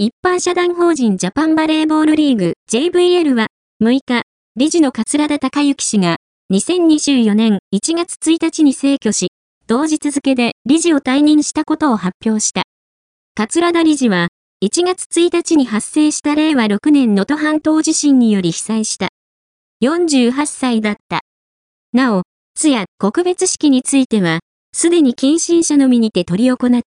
一般社団法人ジャパンバレーボールリーグ JVL は6日、理事の桂田隆之氏が2024年1月1日に逝去し、同日付で理事を退任したことを発表した。桂田理事は1月1日に発生した令和6年能登半島地震により被災した。48歳だった。なお、通夜、告別式については、すでに近親者のみにて取り行った。